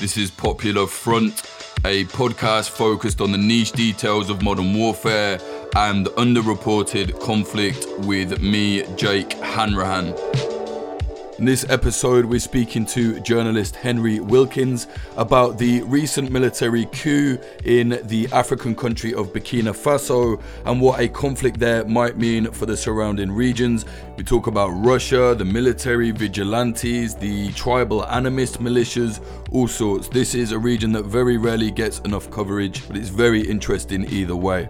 This is Popular Front, a podcast focused on the niche details of modern warfare and underreported conflict with me, Jake Hanrahan. In this episode, we're speaking to journalist Henry Wilkins about the recent military coup in the African country of Burkina Faso and what a conflict there might mean for the surrounding regions. We talk about Russia, the military, vigilantes, the tribal animist militias, all sorts. This is a region that very rarely gets enough coverage, but it's very interesting either way.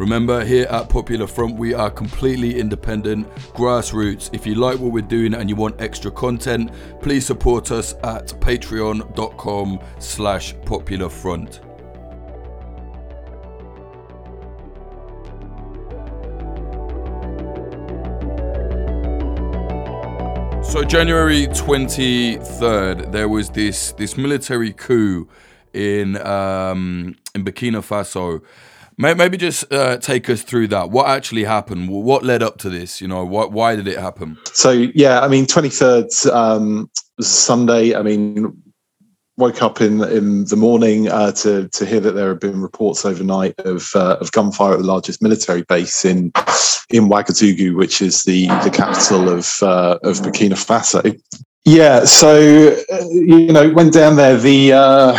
Remember, here at Popular Front, we are completely independent, grassroots. If you like what we're doing and you want extra content, please support us at patreon.com slash popularfront. So January 23rd, there was this this military coup in um, in Burkina Faso Maybe just uh, take us through that. What actually happened? What led up to this? You know, why did it happen? So yeah, I mean, twenty third um, Sunday. I mean, woke up in in the morning uh, to to hear that there had been reports overnight of uh, of gunfire at the largest military base in in Ouagadougou, which is the the capital of uh, of Burkina Faso. Yeah, so uh, you know, went down there. The uh,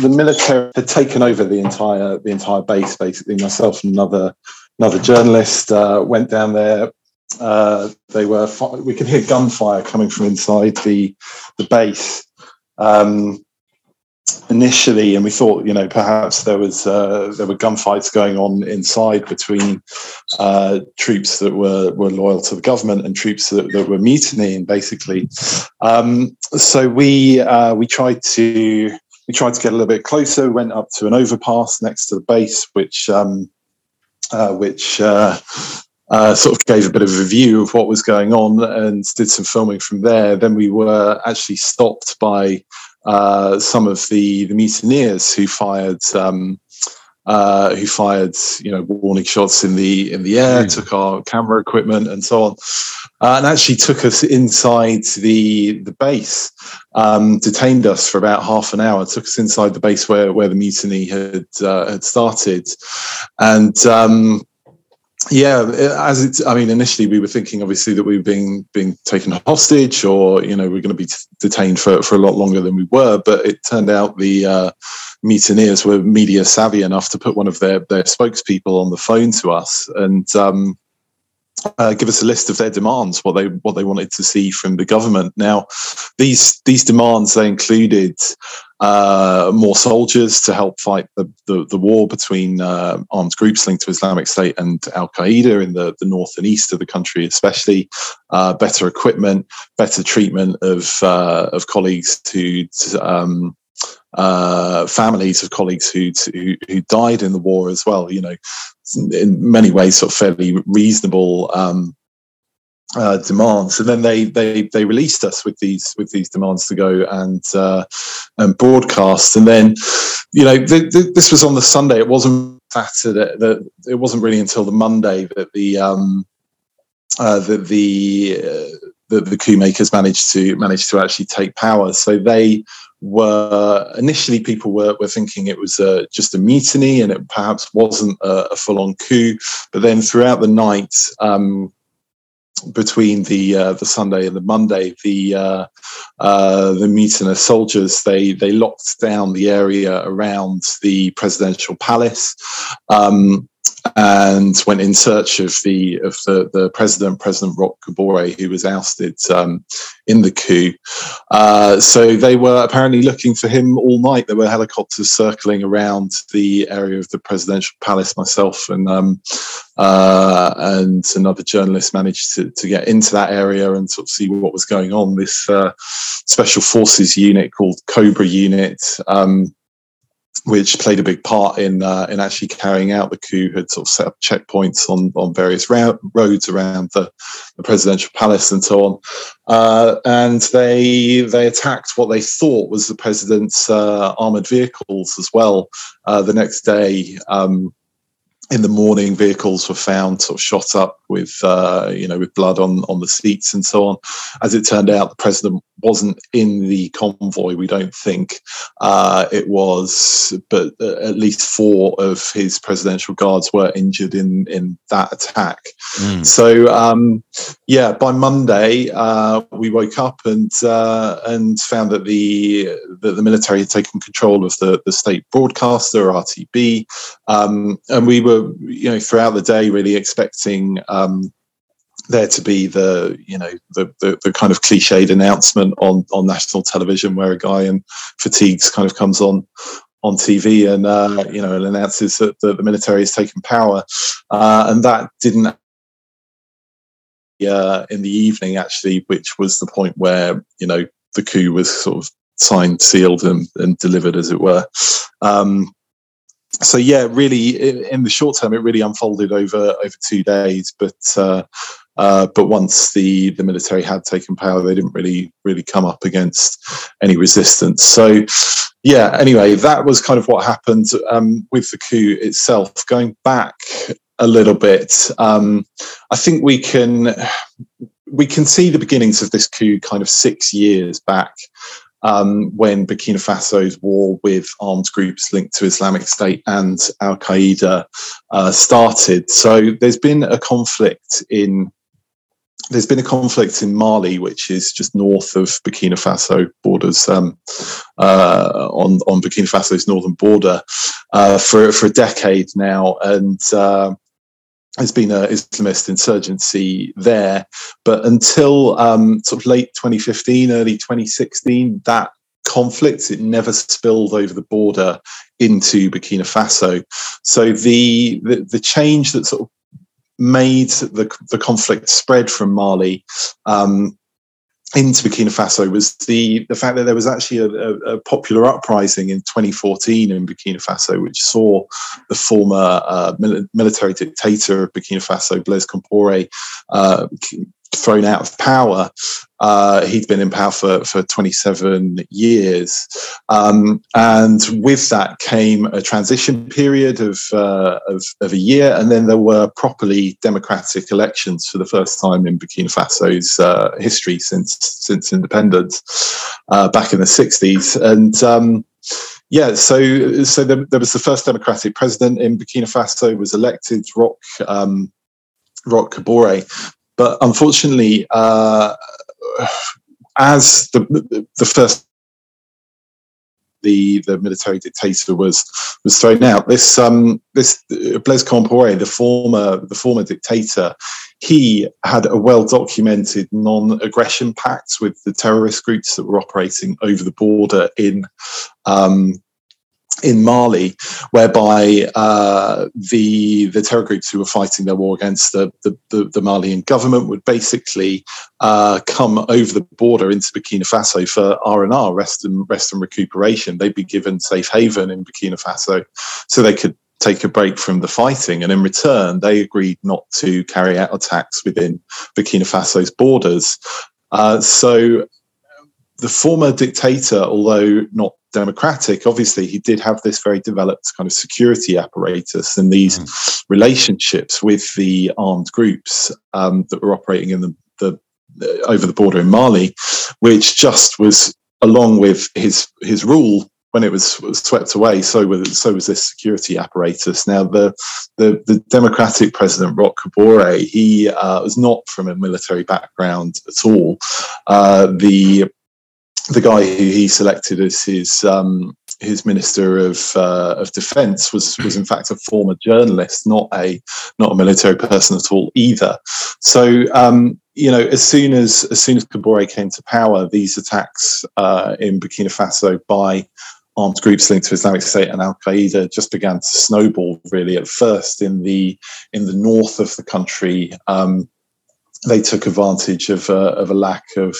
the military had taken over the entire the entire base. Basically, myself and another another journalist uh, went down there. Uh, they were we could hear gunfire coming from inside the the base. Um, initially, and we thought, you know, perhaps there was uh, there were gunfights going on inside between uh, troops that were were loyal to the government and troops that, that were mutinying, basically. Um, so we uh, we tried to we tried to get a little bit closer. Went up to an overpass next to the base, which um, uh, which. Uh, uh, sort of gave a bit of a view of what was going on and did some filming from there. Then we were actually stopped by uh, some of the the mutineers who fired um, uh, who fired you know warning shots in the in the air, mm. took our camera equipment and so on, uh, and actually took us inside the the base, um, detained us for about half an hour, took us inside the base where where the mutiny had uh, had started, and. Um, yeah, as it's. I mean, initially we were thinking, obviously, that we were being taken hostage, or you know, we are going to be t- detained for for a lot longer than we were. But it turned out the uh, mutineers were media savvy enough to put one of their their spokespeople on the phone to us and um, uh, give us a list of their demands, what they what they wanted to see from the government. Now, these these demands they included uh, more soldiers to help fight the, the, the war between uh, armed groups linked to Islamic State and Al Qaeda in the, the north and east of the country, especially uh, better equipment, better treatment of uh, of colleagues who um, uh, families of colleagues who, who who died in the war as well. You know, in many ways, sort of fairly reasonable um, uh, demands, and then they they they released us with these with these demands to go and uh, and broadcast, and then you know th- th- this was on the Sunday. It wasn't Saturday. The, it wasn't really until the Monday that the um, uh, that the, uh, the the coup makers managed to managed to actually take power. So they were initially people were, were thinking it was uh, just a mutiny and it perhaps wasn't a, a full on coup. But then throughout the night, um, between the uh, the Sunday and the Monday, the uh, uh, the mutinous soldiers they they locked down the area around the presidential palace. Um, and went in search of the of the, the president, President Roch Kabore, who was ousted um, in the coup. Uh, so they were apparently looking for him all night. There were helicopters circling around the area of the presidential palace. Myself and um, uh, and another journalist managed to, to get into that area and sort of see what was going on. This uh, special forces unit called Cobra Unit. Um, which played a big part in uh, in actually carrying out the coup, had sort of set up checkpoints on on various roads around the, the, presidential palace and so on, uh, and they they attacked what they thought was the president's uh, armored vehicles as well. Uh, the next day, um, in the morning, vehicles were found sort of shot up with uh, you know with blood on on the seats and so on. As it turned out, the president wasn't in the convoy. We don't think uh, it was, but uh, at least four of his presidential guards were injured in in that attack. Mm. So um, yeah, by Monday uh, we woke up and uh, and found that the that the military had taken control of the the state broadcaster RTB, um, and we were you know throughout the day really expecting. Um, there to be the you know the, the, the kind of cliched announcement on on national television where a guy in fatigues kind of comes on on TV and uh, you know and announces that the, the military has taken power, uh, and that didn't. Uh, in the evening, actually, which was the point where you know the coup was sort of signed, sealed, and, and delivered, as it were. Um, so yeah, really, in the short term, it really unfolded over over two days. But uh, uh, but once the the military had taken power, they didn't really really come up against any resistance. So yeah, anyway, that was kind of what happened um, with the coup itself. Going back a little bit, um, I think we can we can see the beginnings of this coup kind of six years back um, when Burkina Faso's war with armed groups linked to Islamic State and Al Qaeda uh, started. So there's been a conflict in there's been a conflict in Mali, which is just north of Burkina Faso borders um, uh, on on Burkina Faso's northern border uh, for for a decade now, and uh, there's been an Islamist insurgency there. But until um, sort of late 2015, early 2016, that conflict it never spilled over the border into Burkina Faso. So the the, the change that sort of made the, the conflict spread from Mali um, into Burkina Faso was the the fact that there was actually a, a, a, popular uprising in 2014 in Burkina Faso, which saw the former uh, military dictator of Burkina Faso, Blaise Compaoré, uh, thrown out of power. Uh, he'd been in power for, for 27 years. Um, and with that came a transition period of, uh, of, of, a year. And then there were properly democratic elections for the first time in Burkina Faso's uh, history since, since independence uh, back in the 60s. And um, yeah, so so there, there, was the first democratic president in Burkina Faso was elected, Rock um, Roch Kaboré, but unfortunately, uh, as the the first the the military dictator was was thrown out. This um this Blaise Compaoré, the former the former dictator, he had a well documented non aggression pact with the terrorist groups that were operating over the border in um, in Mali, whereby uh, the the terror groups who were fighting their war against the the, the, the Malian government would basically uh, come over the border into Burkina Faso for R and R, rest and rest and recuperation. They'd be given safe haven in Burkina Faso, so they could take a break from the fighting. And in return, they agreed not to carry out attacks within Burkina Faso's borders. Uh, so the former dictator, although not democratic, obviously he did have this very developed kind of security apparatus and these mm. relationships with the armed groups um, that were operating in the, the uh, over the border in Mali, which just was along with his his rule when it was, was swept away, so was so was this security apparatus. Now, the the, the Democratic President Roch Kaboré, he uh, was not from a military background at all. Uh, the the guy who he selected as his um, his minister of uh, of defence was was in fact a former journalist, not a not a military person at all either. So um, you know, as soon as as soon as Kaboré came to power, these attacks uh, in Burkina Faso by armed groups linked to Islamic State and Al Qaeda just began to snowball. Really, at first in the in the north of the country. Um, they took advantage of, uh, of a lack of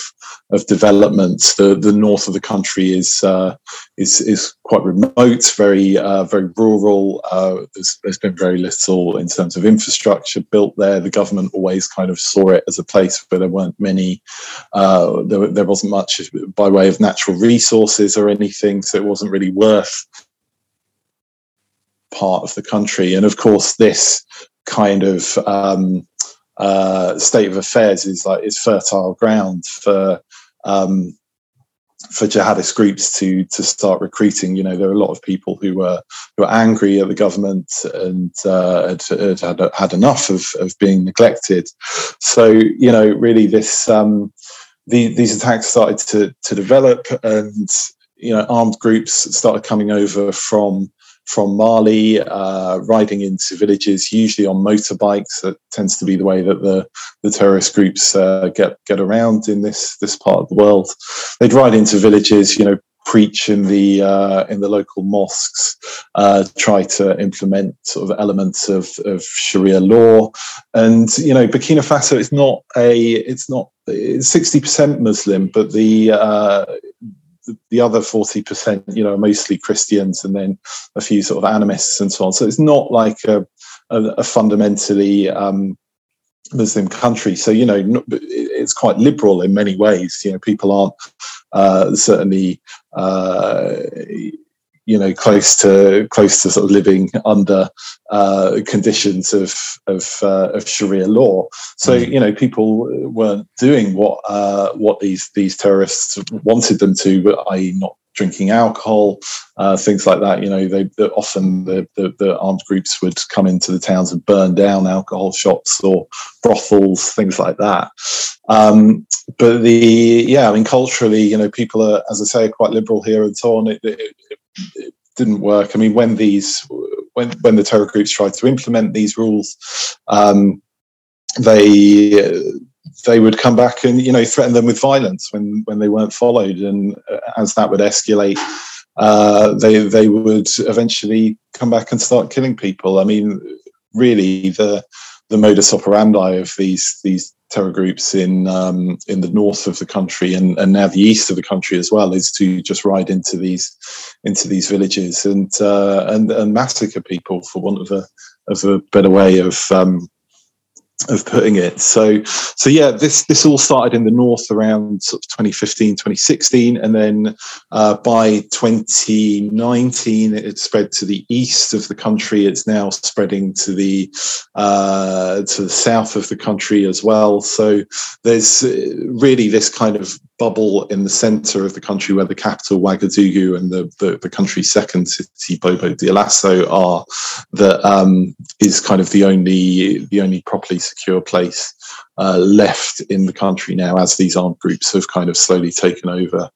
of development. The the north of the country is uh, is is quite remote, very uh, very rural. Uh, there's, there's been very little in terms of infrastructure built there. The government always kind of saw it as a place where there weren't many. Uh, there, there wasn't much by way of natural resources or anything, so it wasn't really worth part of the country. And of course, this kind of um, uh, state of affairs is like it's fertile ground for um, for jihadist groups to to start recruiting. You know, there are a lot of people who were who were angry at the government and uh, had, had, had had enough of of being neglected. So you know, really, this um, the, these attacks started to to develop, and you know, armed groups started coming over from from Mali, uh, riding into villages, usually on motorbikes. That tends to be the way that the, the terrorist groups uh, get get around in this this part of the world. They'd ride into villages, you know, preach in the uh, in the local mosques, uh, try to implement sort of elements of, of Sharia law, and you know Burkina Faso is not a it's not sixty percent Muslim, but the uh, the other 40%, you know, mostly Christians and then a few sort of animists and so on. So it's not like a, a, a fundamentally um, Muslim country. So, you know, it's quite liberal in many ways. You know, people aren't uh, certainly, uh, you know close to close to sort of living under uh, conditions of of, uh, of Sharia law. So mm. you know people weren't doing what uh, what these these terrorists wanted them to, i.e., not drinking alcohol, uh, things like that. You know, they, they often the, the, the armed groups would come into the towns and burn down alcohol shops or brothels, things like that. Um, but the yeah, I mean, culturally, you know, people are, as I say, quite liberal here and so on. It, it, it didn't work. I mean, when these when when the terror groups tried to implement these rules, um, they they would come back and you know threaten them with violence when when they weren't followed, and uh, as that would escalate, uh, they they would eventually come back and start killing people. I mean, really, the the modus operandi of these these terror groups in um, in the north of the country and, and now the east of the country as well is to just ride into these into these villages and uh, and and massacre people for want of a of a better way of um, of putting it. So, so yeah, this this all started in the north around sort of 2015, 2016, and then uh, by 2019, it spread to the east of the country. It's now spreading to the uh, to the south of the country as well. So, there's uh, really this kind of bubble in the center of the country where the capital Ouagadougou and the, the, the country's second city Bobo Dioulasso are that um, is kind of the only the only properly secure place uh, left in the country now as these armed groups have kind of slowly taken over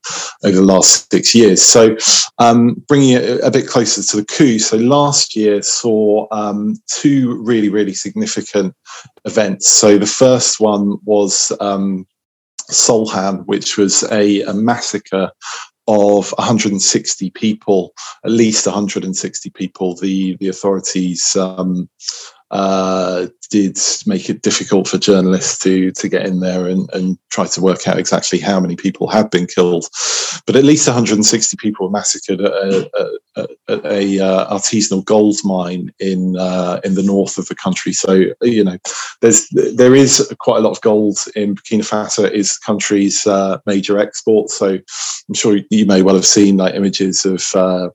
over the last six years. So, um, bringing it a bit closer to the coup. So, last year saw um, two really, really significant events. So, the first one was um, Solhan, which was a, a massacre of 160 people, at least 160 people. The the authorities um, uh, did make it difficult for journalists to to get in there and, and try to work out exactly how many people had been killed. But at least 160 people were massacred at a, a, a, a uh, artisanal gold mine in uh, in the north of the country. So you know, there's there is quite a lot of gold in Burkina Faso. It is the country's uh, major export. So I'm sure you may well have seen like images of uh,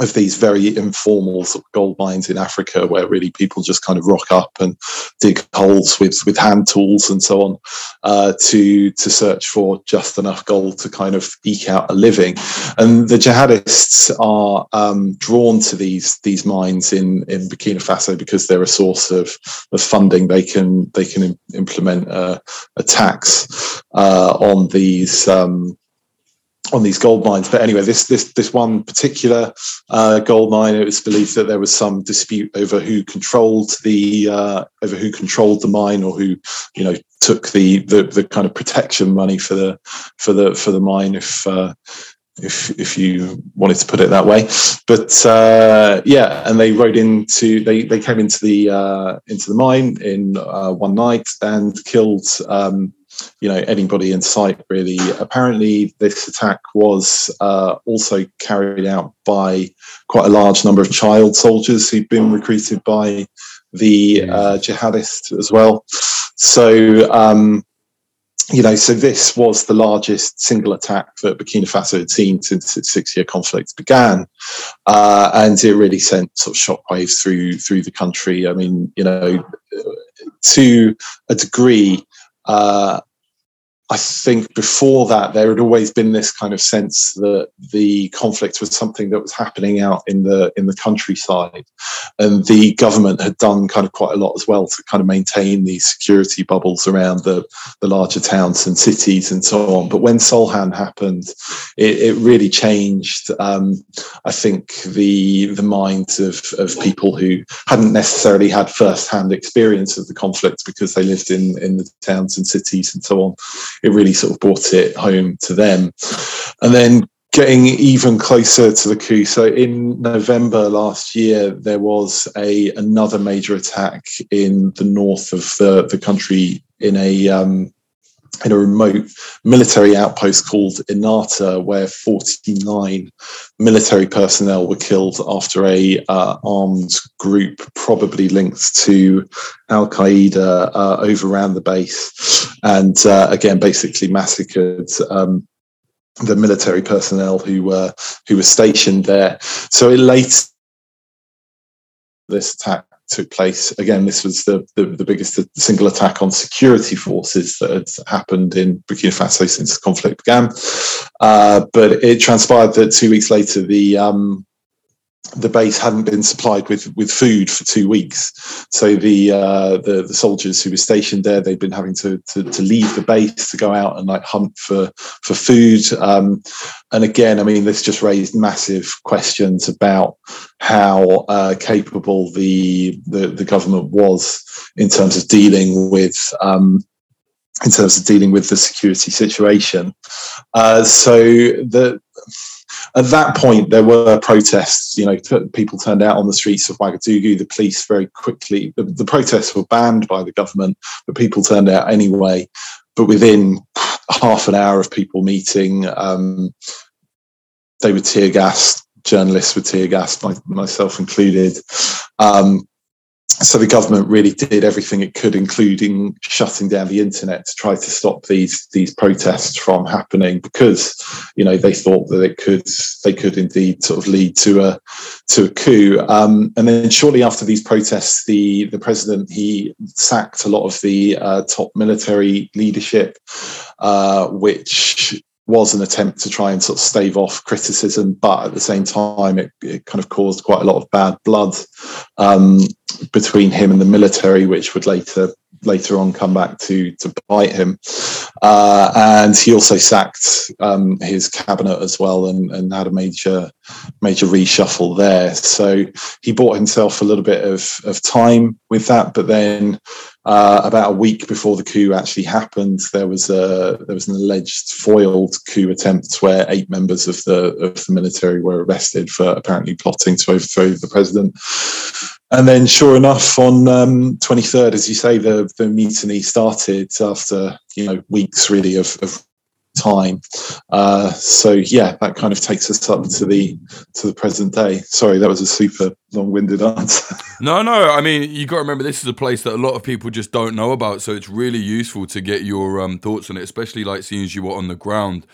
of these very informal sort of gold mines in Africa, where really people just kind of rock up and dig holes with with hand tools and so on uh, to to search for just enough gold to kind of eke out a living. And the jihadists are um, drawn to these these mines in in Burkina Faso because they're a source of, of funding. They can they can implement a, a tax uh, on these. Um, on these gold mines. But anyway, this this this one particular uh, gold mine, it was believed that there was some dispute over who controlled the uh, over who controlled the mine or who you know took the, the the kind of protection money for the for the for the mine if. Uh, if if you wanted to put it that way, but uh, yeah, and they rode into they they came into the uh, into the mine in uh, one night and killed um, you know anybody in sight really. Apparently, this attack was uh, also carried out by quite a large number of child soldiers who'd been recruited by the uh, jihadists as well. So. Um, you know, so this was the largest single attack that Burkina Faso had seen since its six-year conflict began, uh, and it really sent sort of shockwaves through through the country. I mean, you know, to a degree, uh, I think before that, there had always been this kind of sense that the conflict was something that was happening out in the in the countryside, and the government had done kind of quite a lot as well to kind of maintain these security bubbles around the the larger towns and cities and so on. But when Solhan happened, it, it really changed. Um, I think the the minds of of people who hadn't necessarily had first hand experience of the conflict because they lived in in the towns and cities and so on it really sort of brought it home to them. And then getting even closer to the coup. So in November last year, there was a another major attack in the north of the, the country in a um, in a remote military outpost called Inata, where 49 military personnel were killed after a uh, armed group, probably linked to Al Qaeda, uh, overran the base and uh, again basically massacred. Um, the military personnel who were who were stationed there. So it late this attack took place. Again, this was the, the, the, biggest single attack on security forces that had happened in Burkina Faso since the conflict began. Uh, but it transpired that two weeks later, the um, the base hadn't been supplied with with food for two weeks. So the uh, the, the soldiers who were stationed there, they'd been having to, to, to leave the base to go out and like hunt for for food. Um, and again, I mean, this just raised massive questions about how uh, capable the, the, the government was in terms of dealing with. Um, in terms of dealing with the security situation, uh, so the at that point, there were protests. You know, t- people turned out on the streets of Ouagadougou. The police very quickly. The, the, protests were banned by the government, but people turned out anyway. But within half an hour of people meeting, um, they were tear gassed. Journalists were tear gassed, my, myself included. Um, so the government really did everything it could, including shutting down the internet to try to stop these these protests from happening, because you know they thought that it could they could indeed sort of lead to a to a coup. Um, and then shortly after these protests, the the president he sacked a lot of the uh, top military leadership, uh, which was an attempt to try and sort of stave off criticism, but at the same time, it, it kind of caused quite a lot of bad blood um, between him and the military, which would later later on come back to to bite him. Uh, and he also sacked um, his cabinet as well, and, and had a major major reshuffle there. So he bought himself a little bit of of time with that, but then uh, about a week before the coup actually happened, there was a there was an alleged foiled coup attempt where eight members of the of the military were arrested for apparently plotting to overthrow the president. And then, sure enough, on um, 23rd, as you say, the the mutiny started after you know weeks really of, of time. Uh, so yeah, that kind of takes us up to the to the present day. Sorry, that was a super long-winded answer. no, no. I mean, you got to remember this is a place that a lot of people just don't know about. So it's really useful to get your um, thoughts on it, especially like seeing as you were on the ground.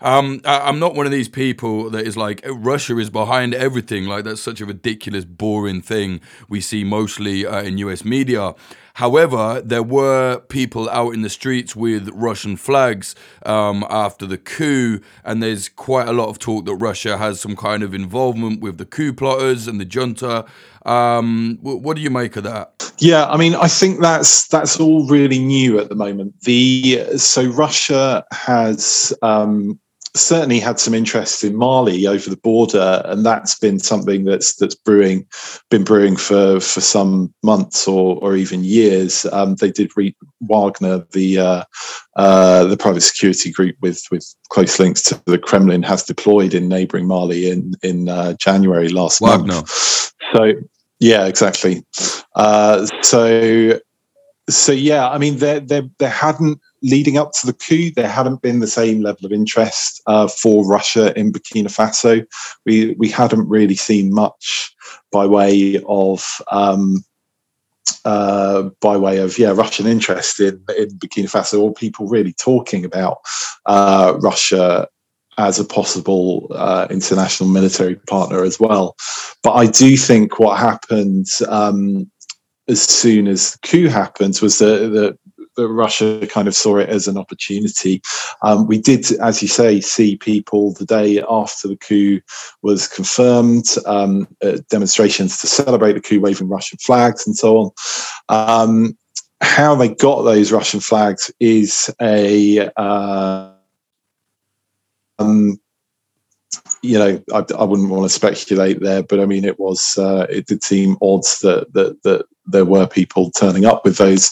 Um, I, am not one of these people that is like Russia is behind everything. Like that's such a ridiculous, boring thing we see mostly uh, in U.S. media. However, there were people out in the streets with Russian flags um, after the coup, and there's quite a lot of talk that Russia has some kind of involvement with the coup plotters and the junta. Um, what do you make of that? Yeah, I mean, I think that's that's all really new at the moment. The so Russia has um, certainly had some interest in Mali over the border, and that's been something that's that's brewing, been brewing for for some months or or even years. Um, they did read Wagner, the uh, uh, the private security group with with close links to the Kremlin, has deployed in neighbouring Mali in in uh, January last Wagner. month. So yeah, exactly. Uh, so so yeah, I mean there there there hadn't leading up to the coup, there hadn't been the same level of interest uh, for Russia in Burkina Faso. We we hadn't really seen much by way of um, uh, by way of yeah Russian interest in in Burkina Faso, or people really talking about uh, Russia as a possible uh, international military partner as well. But I do think what happened um, as soon as the coup happened was that, that that Russia kind of saw it as an opportunity. Um, we did, as you say, see people the day after the coup was confirmed, um, uh, demonstrations to celebrate the coup, waving Russian flags and so on. Um, how they got those Russian flags is a uh, um, you know, I, I, wouldn't want to speculate there, but I mean, it was uh, it did seem odd that that that there were people turning up with those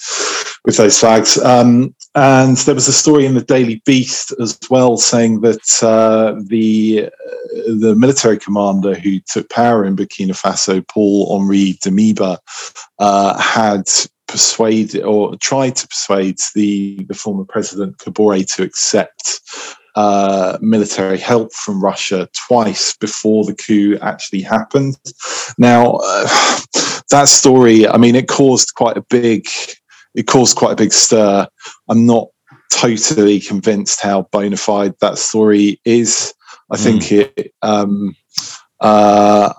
with those flags. Um, and there was a story in the Daily Beast as well saying that uh, the uh, the military commander who took power in Burkina Faso, Paul Henri Damiba, uh, had persuaded or tried to persuade the the former president Kabore to accept uh, military help from Russia twice before the coup actually happened. Now, uh, that story, I mean, it caused quite a big, it caused quite a big stir. I'm not totally convinced how bona fide that story is. I mm. think it, um, uh,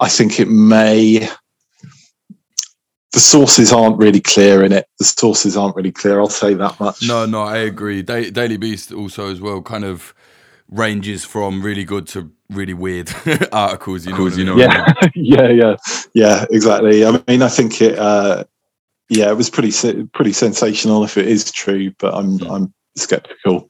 I think it may the sources aren't really clear in it. The sources aren't really clear. I'll say that much. No, no, I agree. Da- Daily Beast also as well kind of ranges from really good to really weird articles. You know, you know. Yeah, I mean? yeah, yeah, yeah. Exactly. I mean, I think it. Uh, yeah, it was pretty pretty sensational if it is true, but I'm mm. I'm skeptical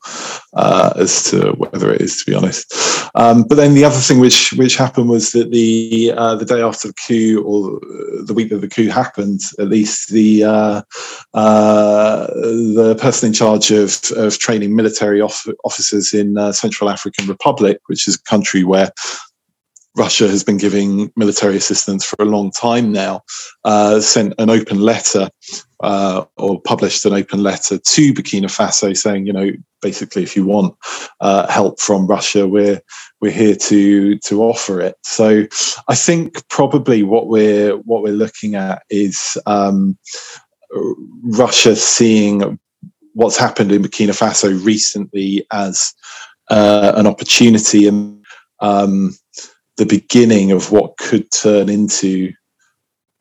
uh, as to whether it is, to be honest. Um, but then the other thing which which happened was that the uh, the day after the coup, or the week that the coup happened, at least the uh, uh the person in charge of of training military off- officers in uh, Central African Republic, which is a country where Russia has been giving military assistance for a long time now, uh, sent an open letter uh, or published an open letter to Burkina Faso saying, you know, basically, if you want uh, help from Russia, we're we're here to to offer it. So I think probably what we're what we're looking at is um, Russia seeing what's happened in Burkina Faso recently as uh, an opportunity and um, the beginning of what could turn into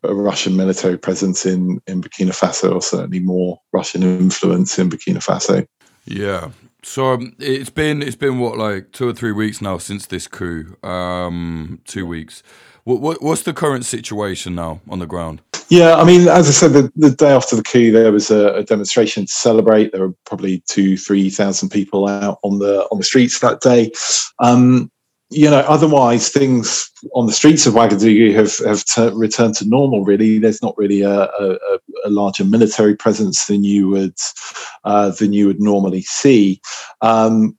a Russian military presence in, in Burkina Faso, or certainly more Russian influence in Burkina Faso. Yeah. So um, it's been it's been what like two or three weeks now since this coup. Um, two weeks. What, what what's the current situation now on the ground? Yeah, I mean, as I said, the, the day after the coup, there was a, a, demonstration to celebrate. There were probably two, three thousand people out on the on the streets that day. Um, you know, otherwise things on the streets of Ouagadougou have have t- returned to normal. Really, there's not really a, a, a larger military presence than you would uh, than you would normally see. Um,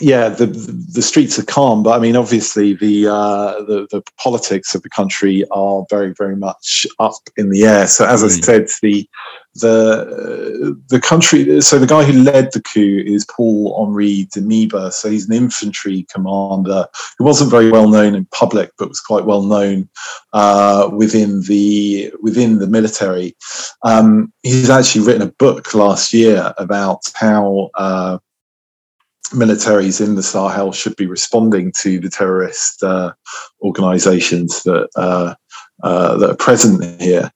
yeah, the the streets are calm, but I mean, obviously, the, uh, the the politics of the country are very, very much up in the air. So, as. I said, the the the country. So, the guy who led the coup is Paul Henri Damiba. So, he's an infantry commander who wasn't very well known in public, but was quite well known uh, within the within the military. Um, he's actually written a book last year about how. Uh, militaries in the Sahel should be responding to the terrorist uh, organizations that uh, uh, that are present here,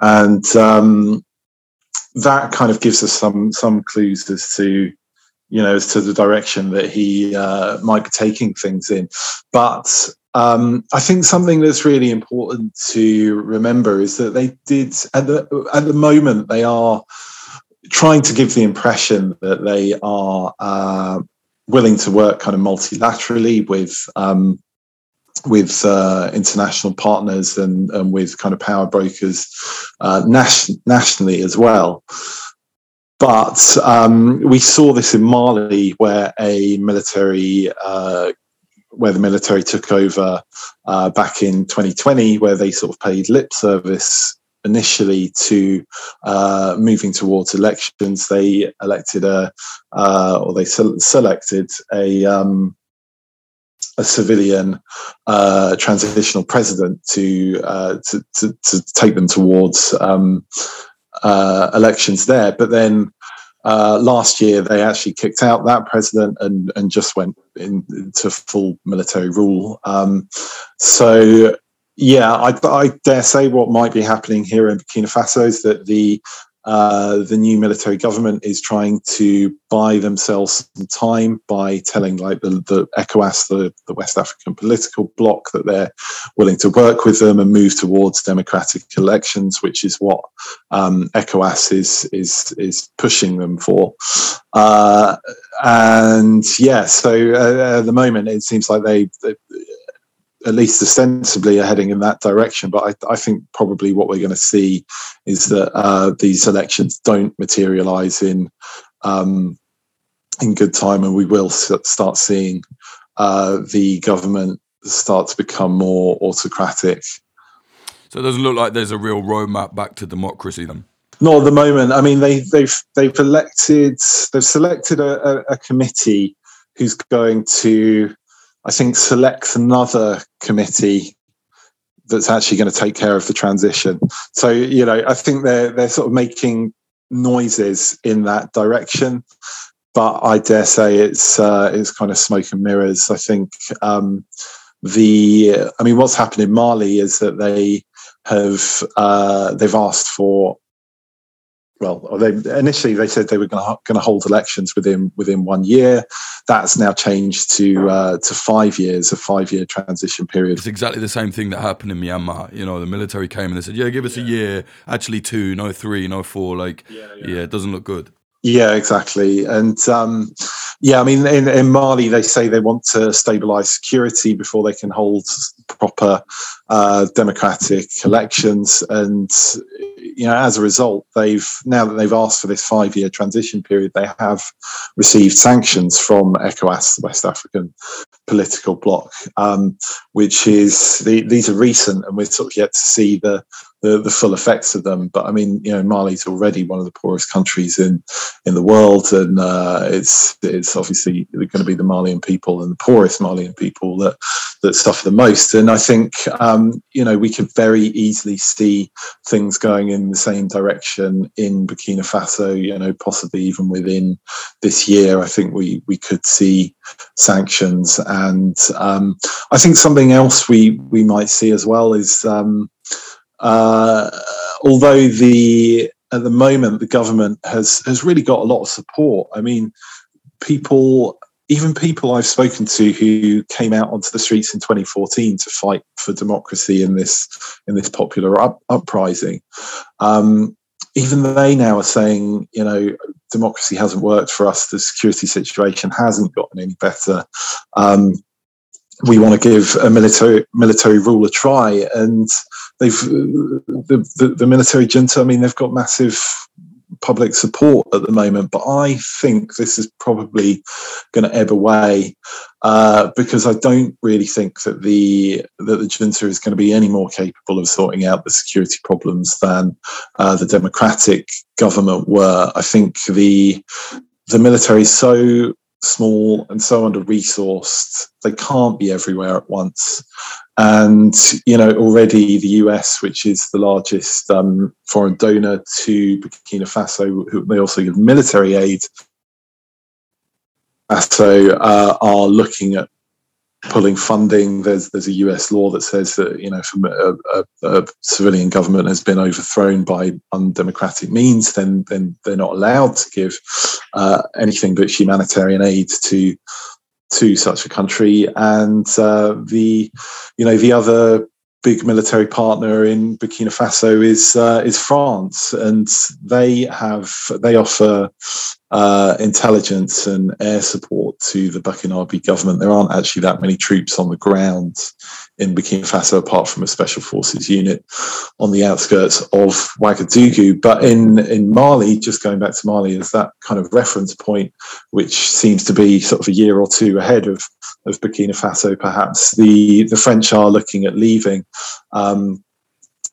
and um, that kind of gives us some some clues as to you know as to the direction that he uh, might be taking things in. But um, I think something that's really important to remember is that they did at the at the moment they are trying to give the impression that they are uh, willing to work kind of multilaterally with um, with uh, international partners and, and with kind of power brokers uh, nation- nationally as well. But um, we saw this in Mali, where a military, uh, where the military took over uh, back in 2020, where they sort of paid lip service initially to uh, moving towards elections, they elected a uh, or they se- selected a um, a civilian uh, transitional president to, uh, to, to, to take them towards um, uh, elections there, but then. Uh, last year, they actually kicked out that president and, and just went in, into full military rule. Um, so Yeah, I, I, dare say what might be happening here in Burkina Faso is that the uh, the new military government is trying to buy themselves some time by telling like the, the ECOWAS, the, the West African political bloc, that they're willing to work with them and move towards democratic elections, which is what um, ECOWAS is is is pushing them for. Uh, and yeah, so uh, at the moment it seems like they, they at least ostensibly are heading in that direction. But I, I think probably what we're going to see is that uh, these elections don't materialise in um, in good time, and we will start seeing uh, the government start to become more autocratic. So it doesn't look like there's a real roadmap back to democracy then. Not at the moment. I mean, they, they've they've elected they've selected a, a, a committee who's going to I think, selects another committee that's actually going to take care of the transition. So, you know, I think they're they're sort of making noises in that direction, but I dare say it's uh, it's kind of smoke and mirrors. I think um, the I mean, what's happened in Mali is that they have uh, they've asked for well, they initially they said they were going to hold elections within within one year. That's now changed to uh, to five years, a five year transition period. It's exactly the same thing that happened in Myanmar. You know, the military came and they said, "Yeah, give us yeah. a year." Actually, two, no three, no four. Like, yeah, yeah. yeah it doesn't look good. Yeah, exactly. And um, yeah, I mean, in, in, Mali, they say they want to stabilize security before they can hold proper uh, democratic elections. And you know, as a result, they've now that they've asked for this five-year transition period, they have received sanctions from ECOWAS, the West African political bloc, um, which is the, these are recent, and we're sort of yet to see the the, the full effects of them. But I mean, you know, Mali's already one of the poorest countries in in the world, and uh, it's it's obviously going to be the Malian people and the poorest Malian people that that suffer the most. And I think um, you know we could very easily see things going in the same direction in Burkina Faso. You know, possibly even within this year, I think we we could see sanctions, and um, I think something else we we might see as well is. Um, uh, although the at the moment the government has has really got a lot of support. I mean, people, even people I've spoken to who came out onto the streets in 2014 to fight for democracy in this in this popular up, uprising. Um, even they now are saying, you know, democracy hasn't worked for us. The security situation hasn't gotten any better. Um, we want to give a military military rule a try, and they've the, the, the military junta. I mean, they've got massive public support at the moment, but I think this is probably going to ebb away uh, because I don't really think that the that the junta is going to be any more capable of sorting out the security problems than uh, the democratic government were. I think the the military is so small and so under resourced. They can't be everywhere at once. And, you know, already the US, which is the largest um, foreign donor to Burkina Faso, who they also give military aid, so uh, are looking at pulling funding. There's there's a US law that says that you know if a, a, a, civilian government has been overthrown by undemocratic means, then then they're not allowed to give uh, anything but humanitarian aid to to such a country. And uh, the you know the other big military partner in Burkina Faso is uh, is France, and they have they offer uh, intelligence and air support to the Burkinabe government. There aren't actually that many troops on the ground in Burkina Faso, apart from a special forces unit on the outskirts of Ouagadougou. But in, in Mali, just going back to Mali, is that kind of reference point, which seems to be sort of a year or two ahead of, of Burkina Faso, perhaps. The, the French are looking at leaving. Um,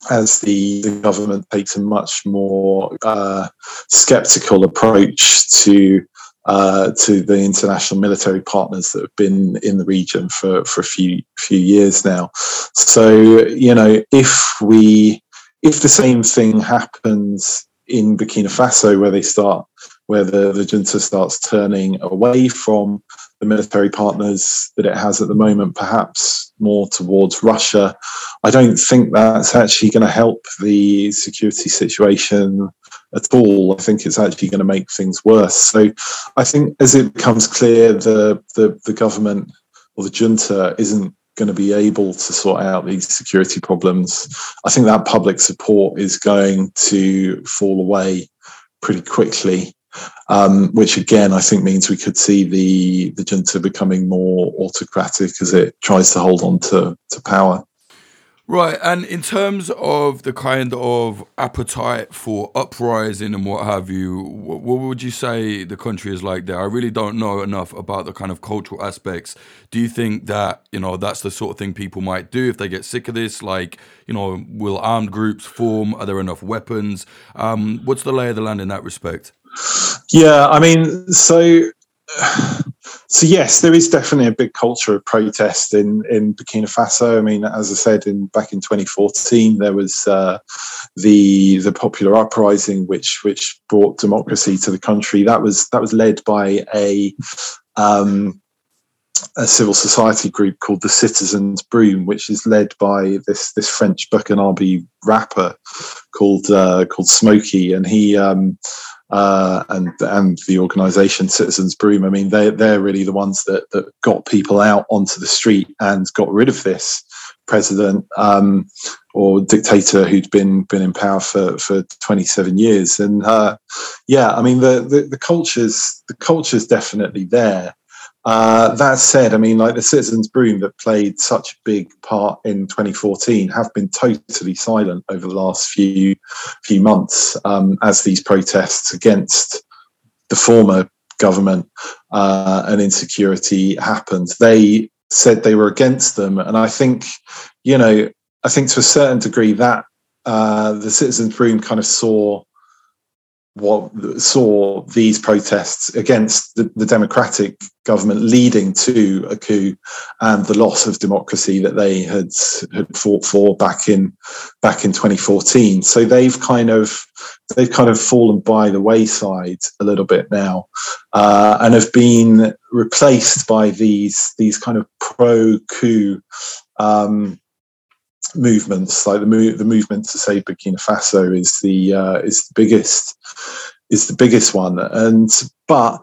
as the, the, government takes a much more uh, skeptical approach to uh, to the international military partners that have been in the region for, for a few few years now. So you know, if we if the same thing happens in Burkina Faso, where they start where the, the junta starts turning away from the military partners that it has at the moment, perhaps more towards Russia. I don't think that's actually going to help the security situation at all. I think it's actually going to make things worse. So I think as it becomes clear the the, the government or the junta isn't going to be able to sort out these security problems, I think that public support is going to fall away pretty quickly. Um, which again, I think means we could see the the junta becoming more autocratic as it tries to hold on to, to power. Right, and in terms of the kind of appetite for uprising and what have you, what, would you say the country is like there? I really don't know enough about the kind of cultural aspects. Do you think that you know that's the sort of thing people might do if they get sick of this? Like, you know, will armed groups form? Are there enough weapons? Um, what's the lay of the land in that respect? Yeah, I mean, so so yes, there is definitely a big culture of protest in in Burkina Faso. I mean, as I said, in back in 2014, there was uh, the the popular uprising, which which brought democracy to the country. That was that was led by a um, a civil society group called the Citizens Broom, which is led by this this French Burkinabe rapper called uh, called Smockey, and he um, uh, and and the organisation Citizens Broom. I mean, they they're really the ones that that got people out onto the street and got rid of this president um, or dictator who'd been been in power for for 27 years. And uh, yeah, I mean, the, the the culture's the culture's definitely there. Uh, that said, I mean, like the Citizens Broom that played such a big part in 2014 have been totally silent over the last few few months um, as these protests against the former government uh, and insecurity happened. They said they were against them, and I think, you know, I think to a certain degree that uh, the Citizens Broom kind of saw what saw these protests against the, the, democratic government leading to a coup and the loss of democracy that they had had fought for back in back in 2014 so they've kind of they've kind of fallen by the wayside a little bit now uh, and have been replaced by these these kind of pro coup um, movements, like the the movement to save Burkina Faso is the uh, is the biggest is the biggest one. And but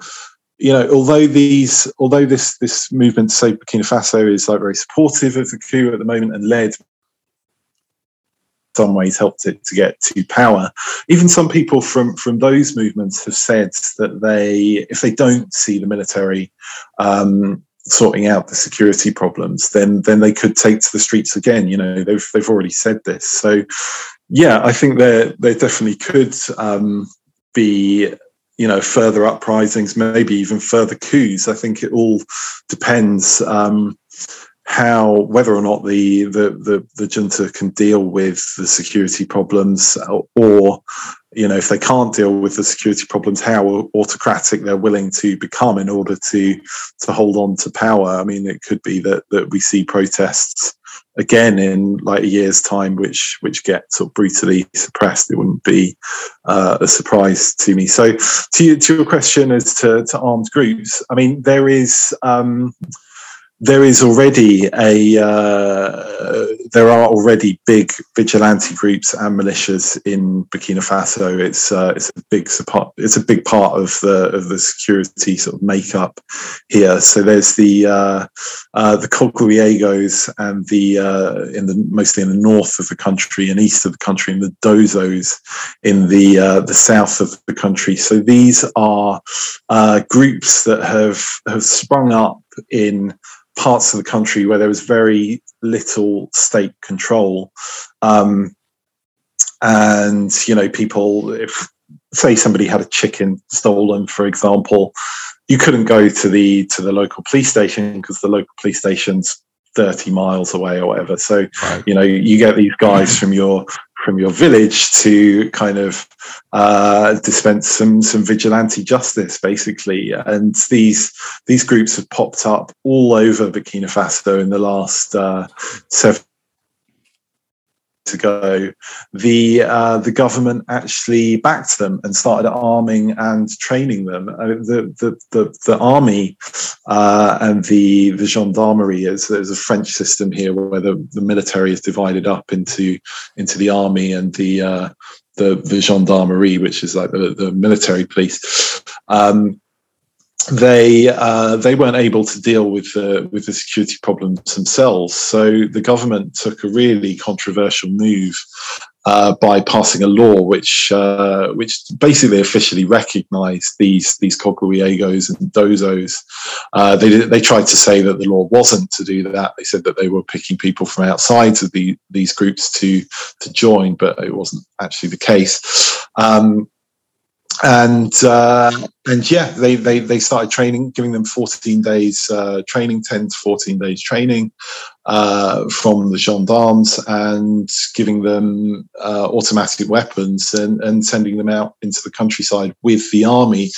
you know, although these although this this movement to save Burkina Faso is like very supportive of the coup at the moment and led some ways helped it to get to power. Even some people from from those movements have said that they, if they don't see the military um, sorting out the security problems, then then they could take to the streets again. You know, they've they've already said this. So, yeah, I think there there definitely could um, be you know further uprisings, maybe even further coups. I think it all depends. Um, how whether or not the, the the the junta can deal with the security problems or you know if they can't deal with the security problems how autocratic they're willing to become in order to to hold on to power. I mean it could be that that we see protests again in like a year's time which which get sort of brutally suppressed. It wouldn't be uh, a surprise to me. So to, to your question as to, to armed groups i mean there is um, there is already a uh, there are already big vigilante groups and militias in Burkina Faso. It's uh, it's a big support, it's a big part of the of the security sort of makeup here. So there's the uh, uh, the Koglweogos and the uh, in the mostly in the north of the country and east of the country, and the Dozos in the uh, the south of the country. So these are uh, groups that have have sprung up in parts of the country where there was very little state control. Um, and, you know, people, if say somebody had a chicken stolen, for example, you couldn't go to the to the local police station because the local police station's 30 miles away or whatever. So, right. you know, you get these guys from your from your village to kind of uh, dispense some some vigilante justice, basically. And these these groups have popped up all over Burkina Faso in the last uh, seven ago, the uh, the government actually backed them and started arming and training them. Uh, the, the the the army uh, and the the gendarmerie is there's a French system here where the, the military is divided up into into the army and the uh, the the gendarmerie, which is like the, the military police. Um, they uh, they weren't able to deal with the with the security problems themselves. So the government took a really controversial move uh, by passing a law which uh, which basically officially recognised these these Koglweogos and Dozos. Uh, they they tried to say that the law wasn't to do that. They said that they were picking people from outside of the, these groups to to join, but it wasn't actually the case. Um, and uh, and yeah, they, they they started training, giving them 14 days uh, training, 10 to 14 days training uh, from the gendarmes, and giving them uh, automatic weapons and, and sending them out into the countryside with the army.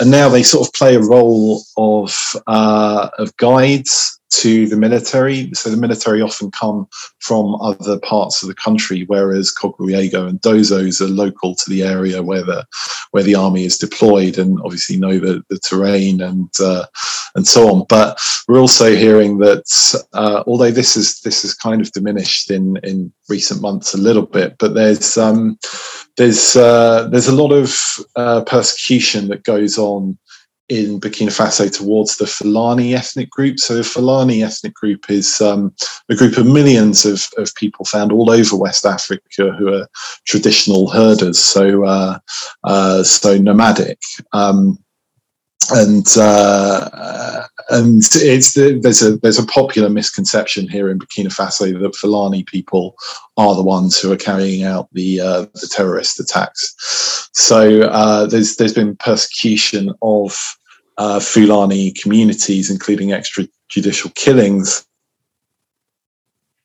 And now they sort of play a role of uh, of guides to the military. So the military often come from other parts of the country, whereas Koglweogo and Dozos are local to the area where the where the army is deployed, and obviously know the, the terrain and uh, and so on. But we're also hearing that uh, although this is this is kind of diminished in in recent months a little bit, but there's um, there's uh, there's a lot of uh, persecution that goes on in Burkina Faso towards the Fulani ethnic group. So the Fulani ethnic group is um, a group of millions of, of people found all over West Africa who are traditional herders, so uh, uh, so nomadic. Um, and uh, and it's the, there's a there's a popular misconception here in Burkina Faso that Fulani people are the ones who are carrying out the uh, the terrorist attacks. So uh, there's there's been persecution of uh, Fulani communities, including extrajudicial killings.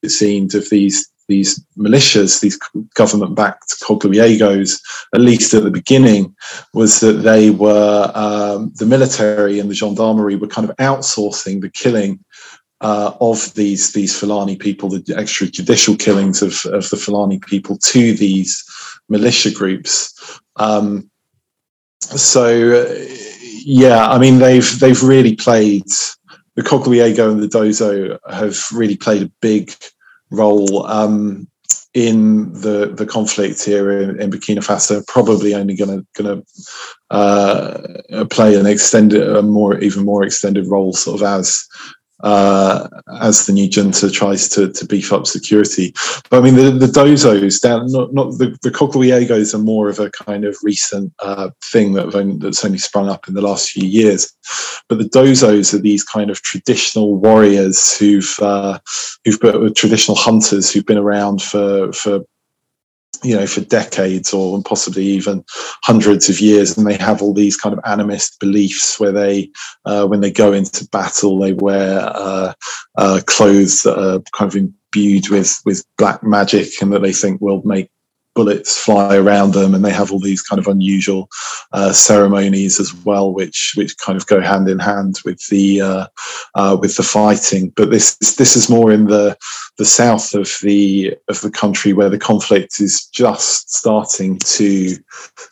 It seemed of these these militias, these government-backed Koglweogos, at least at the beginning, was that they were um, the military and the gendarmerie were kind of outsourcing the killing uh, of these these Fulani people, the extrajudicial killings of, of the Fulani people to these militia groups. Um, so, yeah, I mean they've they've really played the Koglweogo and the Dozo have really played a big role um, in the the conflict here in, in Burkina Faso. Probably only going to going to uh, play an extended, a more even more extended role, sort of as uh, as the new junta tries to, to beef up security. But I mean, the, the Dozos down, not, not the, the Koglweogos are more of a kind of recent uh, thing that only, that's only sprung up in the last few years. But the Dozos are these kind of traditional warriors who've uh, who've been traditional hunters who've been around for for you know for decades or possibly even hundreds of years and they have all these kind of animist beliefs where they uh, when they go into battle they wear uh, uh, clothes that are kind of imbued with with black magic and that they think will make bullets fly around them, and they have all these kind of unusual uh, ceremonies as well, which which kind of go hand in hand with the uh, uh, with the fighting. But this this is more in the the south of the of the country where the conflict is just starting to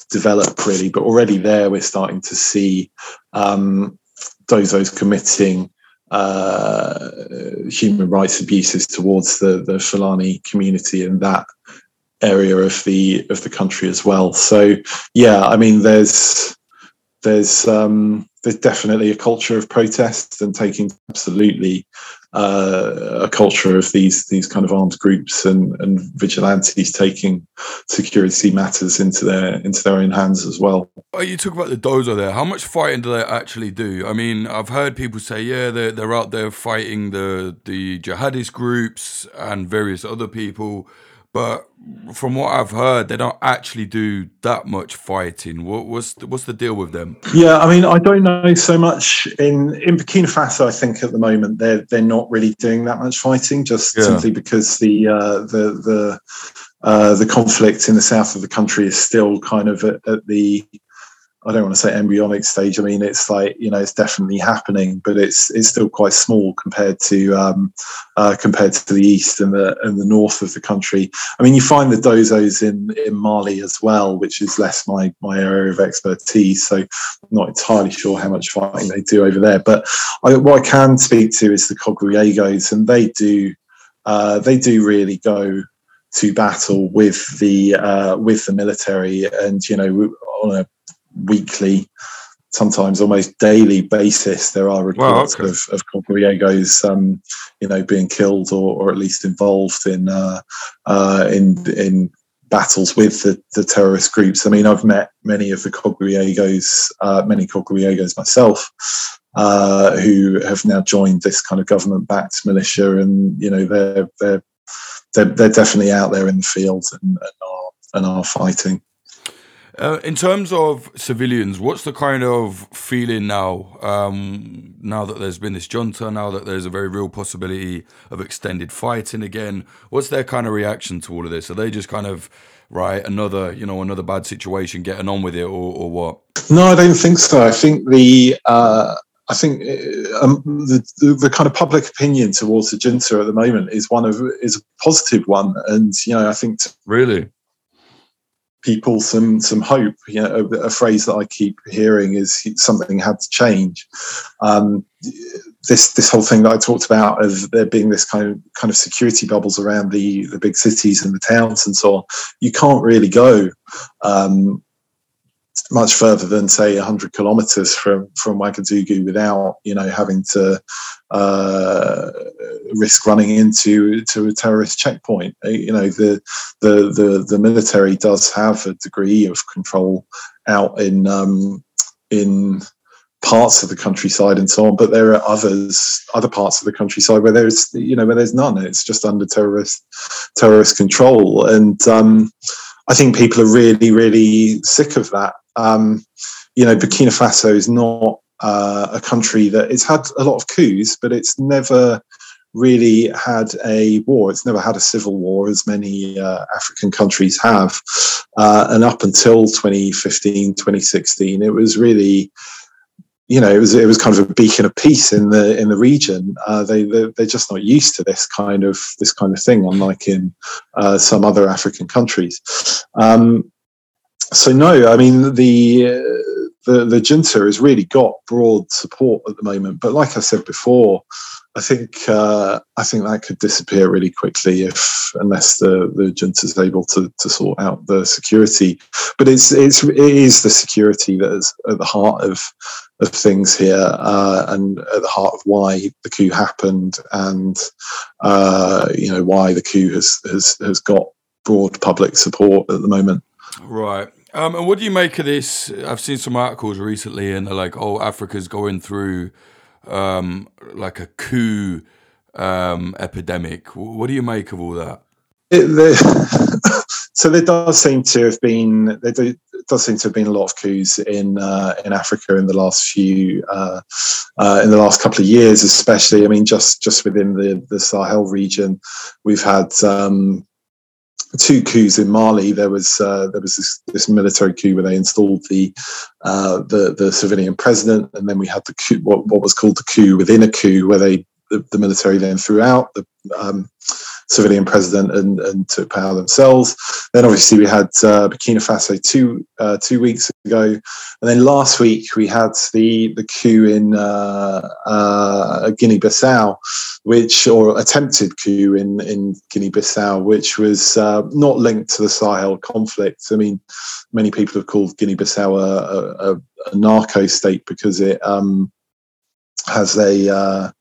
develop, really. But already there, we're starting to see um, those committing uh, human rights abuses towards the the Fulani community, and that area of the of the country as well. So yeah, I mean, there's there's um, there's definitely a culture of protest and taking absolutely uh, a culture of these these kind of armed groups and, and vigilantes taking security matters into their into their own hands as well. Oh, you talk about the dozo there. How much fighting do they actually do? I mean, I've heard people say, yeah, they're they're out there fighting the the jihadist groups and various other people but from what I've heard, they don't actually do that much fighting. What, what's the, what's the deal with them? Yeah, I mean, I don't know so much in in Burkina Faso. I think at the moment they're they're not really doing that much fighting, just yeah. simply because the uh, the the uh, the conflict in the south of the country is still kind of at, at the I don't want to say embryonic stage. I mean, it's like you know, it's definitely happening, but it's it's still quite small compared to um, uh, compared to the east and the and the north of the country. I mean, you find the dozos in in Mali as well, which is less my my area of expertise. So, I'm not entirely sure how much fighting they do over there. But I, what I can speak to is the Koglweogos, and they do uh, they do really go to battle with the uh, with the military, and you know on a weekly, sometimes almost daily basis, there are reports wow, okay. of, of Koglweogos, um, you know, being killed or, or at least involved in uh, uh, in in battles with the, the terrorist groups. I mean, I've met many of the Koglweogos, uh, many Koglweogos myself, uh, who have now joined this kind of government-backed militia, and you know, they're they're they're, they're definitely out there in the field and, and are and are fighting. Uh, in terms of civilians, what's the kind of feeling now? Um, now that there's been this junta, now that there's a very real possibility of extended fighting again, what's their kind of reaction to all of this? Are they just kind of right another you know another bad situation, getting on with it, or, or what? No, I don't think so. I think the uh, I think uh, um, the, the, the kind of public opinion towards the junta at the moment is one of is a positive one, and you know I think really people some some hope. You know, a, a, phrase that I keep hearing is something had to change. Um, this this whole thing that I talked about of there being this kind of kind of security bubbles around the the big cities and the towns and so on. You can't really go um, much further than say 100 kilometers from from Ouagadougou without you know having to uh, risk running into to a terrorist checkpoint. Uh, you know the the the the military does have a degree of control out in um, in parts of the countryside and so on, but there are others, other parts of the countryside where there's, you know, where there's none. It's just under terrorist terrorist control, and um, I think people are really, really sick of that. Um, you know, Burkina Faso is not uh, a country that it's had a lot of coups, but it's never really had a war. It's never had a civil war as many uh, African countries have. Uh, and up until 2015, 2016, it was really, you know, it was it was kind of a beacon of peace in the in the region. Uh, they they're, just not used to this kind of this kind of thing, unlike in uh, some other African countries. Um, so no, I mean the the the junta has really got broad support at the moment. But like I said before, I think uh, I think that could disappear really quickly if unless the the junta is able to to sort out the security. But it's it's it is the security that is at the heart of of things here uh, and at the heart of why the coup happened and uh, you know why the coup has has has got broad public support at the moment. Right. Um, and what do you make of this? I've seen some articles recently, and they're like, "Oh, Africa's going through um, like a coup um, epidemic." What do you make of all that? It, so there does seem to have been there do, does seem to have been a lot of coups in uh, in Africa in the last few uh, uh, in the last couple of years, especially. I mean, just just within the the Sahel region, we've had um, two coups in Mali. There was uh, there was this, this, military coup where they installed the uh, the the civilian president, and then we had the coup, what, what was called the coup within a coup, where they the, the military then threw out the um, civilian president and, and took power themselves. Then obviously we had uh, Burkina Faso two uh, two weeks ago, and then last week we had the the coup in uh, uh Guinea-Bissau, which or attempted coup in in Guinea-Bissau, which was uh, not linked to the Sahel conflict. I mean, many people have called Guinea-Bissau a, a, a narco state because it um, has a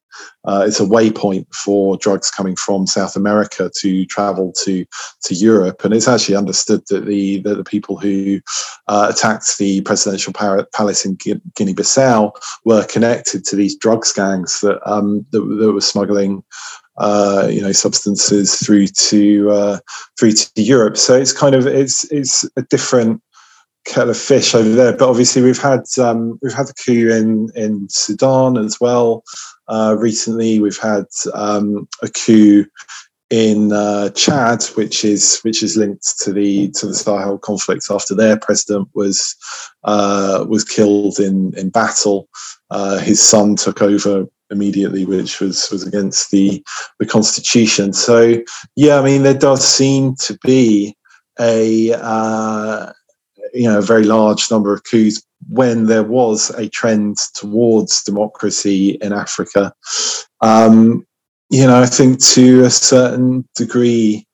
uh, it's a waypoint for drugs coming from South America to travel to to Europe, and it's actually understood that the that the people who uh, attacked the presidential palace in Guinea-Bissau were connected to these drugs gangs that um, that, that were smuggling uh, you know substances through to uh, through to Europe. So it's kind of it's it's a different kettle of fish over there. But obviously we've had um, we've had the coup in in Sudan as well. Uh, recently, we've had um, a coup in uh, Chad, which is which is linked to the to the Sahel conflicts after their president was uh, was killed in in battle. Uh, his son took over immediately, which was was against the the constitution. So yeah, I mean there does seem to be a uh, you know a very large number of coups when there was a trend towards democracy in Africa. Um, you know, I think to a certain degree,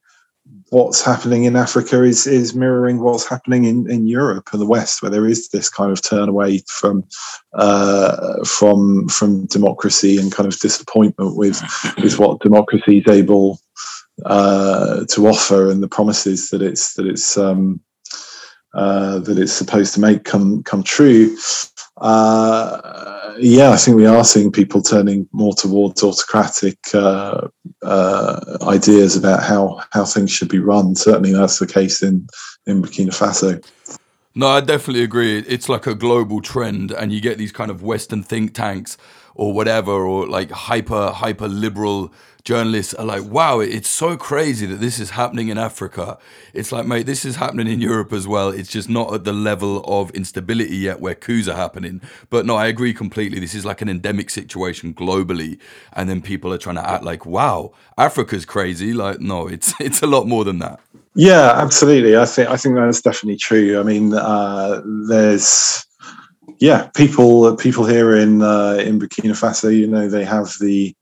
what's happening in Africa is is mirroring what's happening in, in Europe and the West, where there is this kind of turn away from uh, from from democracy and kind of disappointment with with what democracy is able uh, to offer and the promises that it's that it's um, uh, that it's supposed to make come come true. Uh, yeah, I think we are seeing people turning more towards autocratic uh, uh, ideas about how how things should be run. Certainly, that's the case in in Burkina Faso. No, I definitely agree. It's like a global trend, and you get these kind of Western think tanks or whatever, or like hyper hyper liberal journalists are like, wow, it's so crazy that this is happening in Africa. It's like, mate, this is happening in Europe as well. It's just not at the level of instability yet where coups are happening. But no, I agree completely. This is like an endemic situation globally. And then people are trying to act like, wow, Africa's crazy. Like, no, it's it's a lot more than that. Yeah, absolutely. I think I think that's definitely true. I mean, uh, there's yeah, people people here in uh, in Burkina Faso, you know, they have the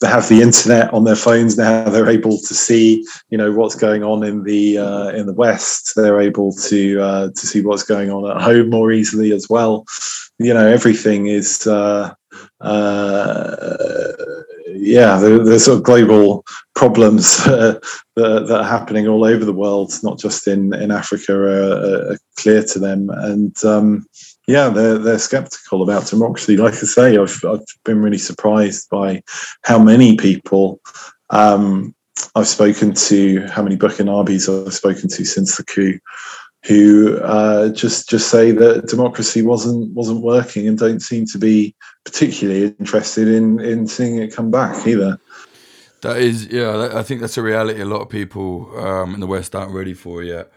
they have the internet on their phones now. They're able to see, you know, what's going on in the uh, in the West. They're able to uh, to see what's going on at home more easily as well. You know, everything is. Uh, uh, yeah, there's sort of global problems that, that, are happening all over the world, not just in in Africa, are, are clear to them. And um, yeah, they're they're skeptical about democracy. Like I say, I've I've been really surprised by how many people um, I've spoken to, how many Burkinabes I've spoken to since the coup, who uh, just just say that democracy wasn't wasn't working and don't seem to be particularly interested in in seeing it come back either. That is, yeah, I think that's a reality a lot of people um, in the West aren't ready for yet.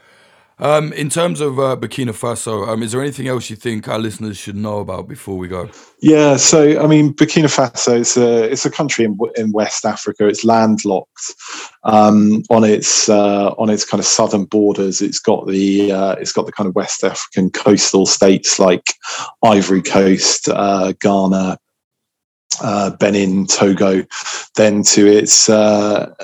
Um, in terms of uh, Burkina Faso, um, is there anything else you think our listeners should know about before we go? Yeah, so I mean, Burkina Faso is a it's a country in, in West Africa. It's landlocked um, on its uh, on its kind of southern borders. It's got the uh, it's got the kind of West African coastal states like Ivory Coast, uh, Ghana, uh, Benin, Togo. Then to its uh,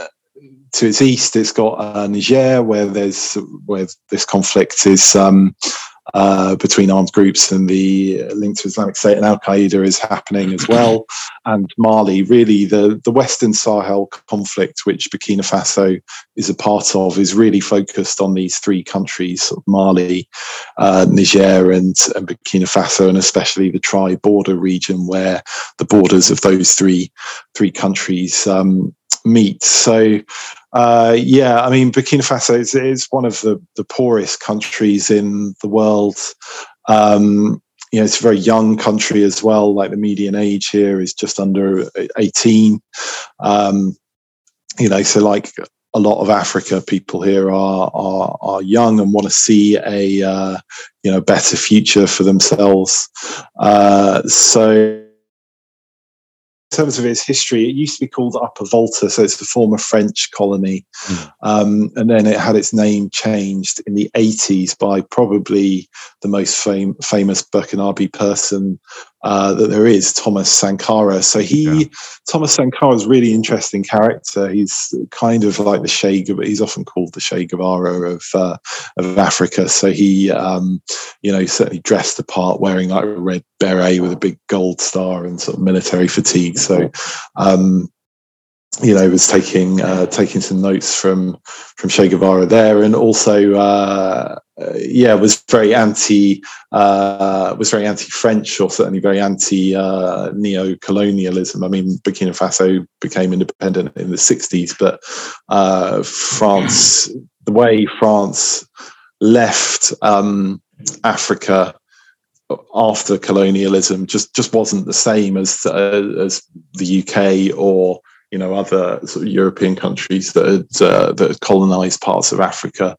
to its east, it's got uh, Niger, where there's where this conflict is um, uh, between armed groups and the link to Islamic State and Al Qaeda is happening as well. And Mali, really, the the Western Sahel conflict, which Burkina Faso is a part of, is really focused on these three countries: Mali, uh, Niger, and, and Burkina Faso, and especially the tri-border region, where the borders of those three three countries um, meet. So, uh, yeah, I mean, Burkina Faso is, is, one of the, the poorest countries in the world. Um, you know, it's a very young country as well. Like the median age here is just under 18. Um, you know, so like a lot of Africa, people here are are, are young and want to see a uh, you know better future for themselves. Uh, so terms of its history, it used to be called Upper Volta, so it's the former French colony. Mm. Um, and then it had its name changed in the 80s by probably the most fam- famous Burkinabe person uh, that there is, Thomas Sankara. So he, yeah. Thomas Sankara is a really interesting character. He's kind of like the Che Guevara. He's often called the Che Guevara of uh, of Africa. So he, um, you know, certainly dressed the part, wearing like a red beret with a big gold star and sort of military fatigue. So. Um, you know, was taking uh, taking some notes from from Che Guevara there, and also uh, uh, yeah, was very anti uh, was very anti French, or certainly very anti uh, neo colonialism. I mean, Burkina Faso became independent in the '60s, but uh, France, the way France left um, Africa after colonialism, just just wasn't the same as uh, as the UK or you know other sort of European countries that had, uh, that had colonized parts of Africa.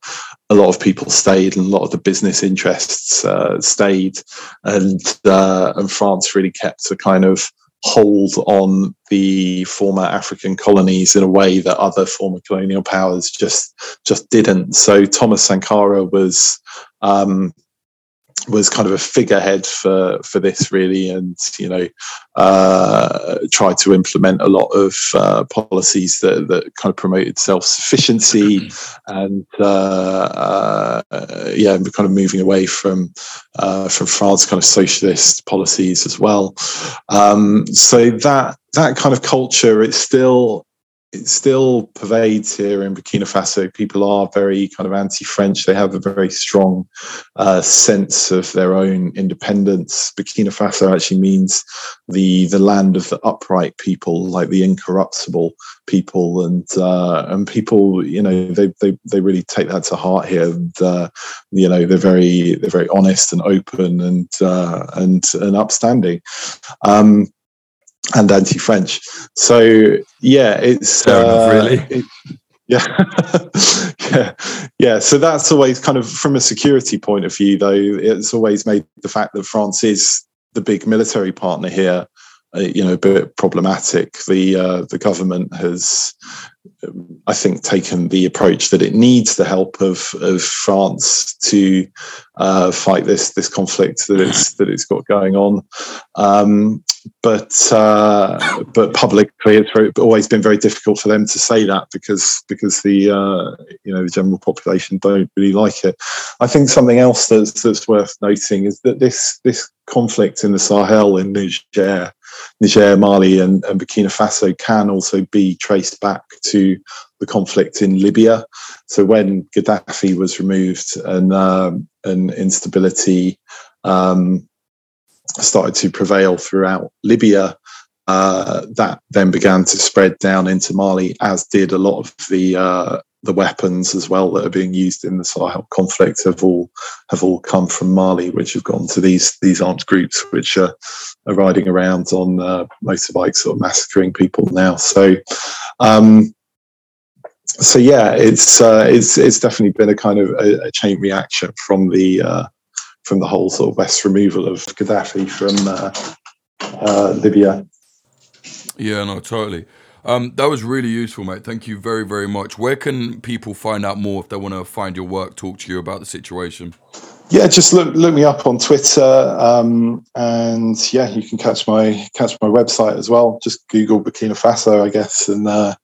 A lot of people stayed, and a lot of the business interests uh, stayed, and uh, and France really kept a kind of hold on the former African colonies in a way that other former colonial powers just just didn't. So Thomas Sankara was um, was kind of a figurehead for for this really, and you know uh, tried to implement a lot of uh, policies that that kind of promoted self sufficiency and uh, uh, yeah, kind of moving away from uh, from France kind of socialist policies as well. Um, so that that kind of culture it's still it still pervades here in Burkina Faso. People are very kind of anti-French. They have a very strong uh, sense of their own independence. Burkina Faso actually means the the land of the upright people, like the incorruptible people, and uh, and people, you know, they, they they really take that to heart here. And uh, you know, they're very they're very honest and open and uh, and and upstanding. Um, and anti-French. So yeah, it's uh, really. It, yeah, yeah, yeah. So that's always kind of from a security point of view, though. It's always made the fact that France is the big military partner here, uh, you know, a bit problematic. The uh, the government has I think, taken the approach that it needs the help of, of France to uh, fight this this conflict that it's that it's got going on. Um, but uh, but publicly, it's always been very difficult for them to say that because because the uh, you know the general population don't really like it. I think something else that's that's worth noting is that this this conflict in the Sahel in Niger Niger, Mali, and, and, Burkina Faso can also be traced back to the conflict in Libya. So when Gaddafi was removed and um, and instability um, started to prevail throughout Libya, uh, that then began to spread down into Mali, as did a lot of the uh, the weapons as well that are being used in the Sahel conflict have all have all come from Mali, which have gone to these these armed groups which are, are riding around on uh, motorbikes or massacring people now. So. Um, so yeah, it's uh, it's it's definitely been a kind of a, a chain reaction from the uh, from the whole sort of West removal of Gaddafi from uh, uh, Libya. Yeah, no, totally. Um, that was really useful, mate. Thank you very, very much. Where can people find out more if they want to find your work, talk to you about the situation? Yeah, just look look me up on Twitter, um, and yeah, you can catch my catch my website as well. Just Google Burkina Faso, I guess, and uh,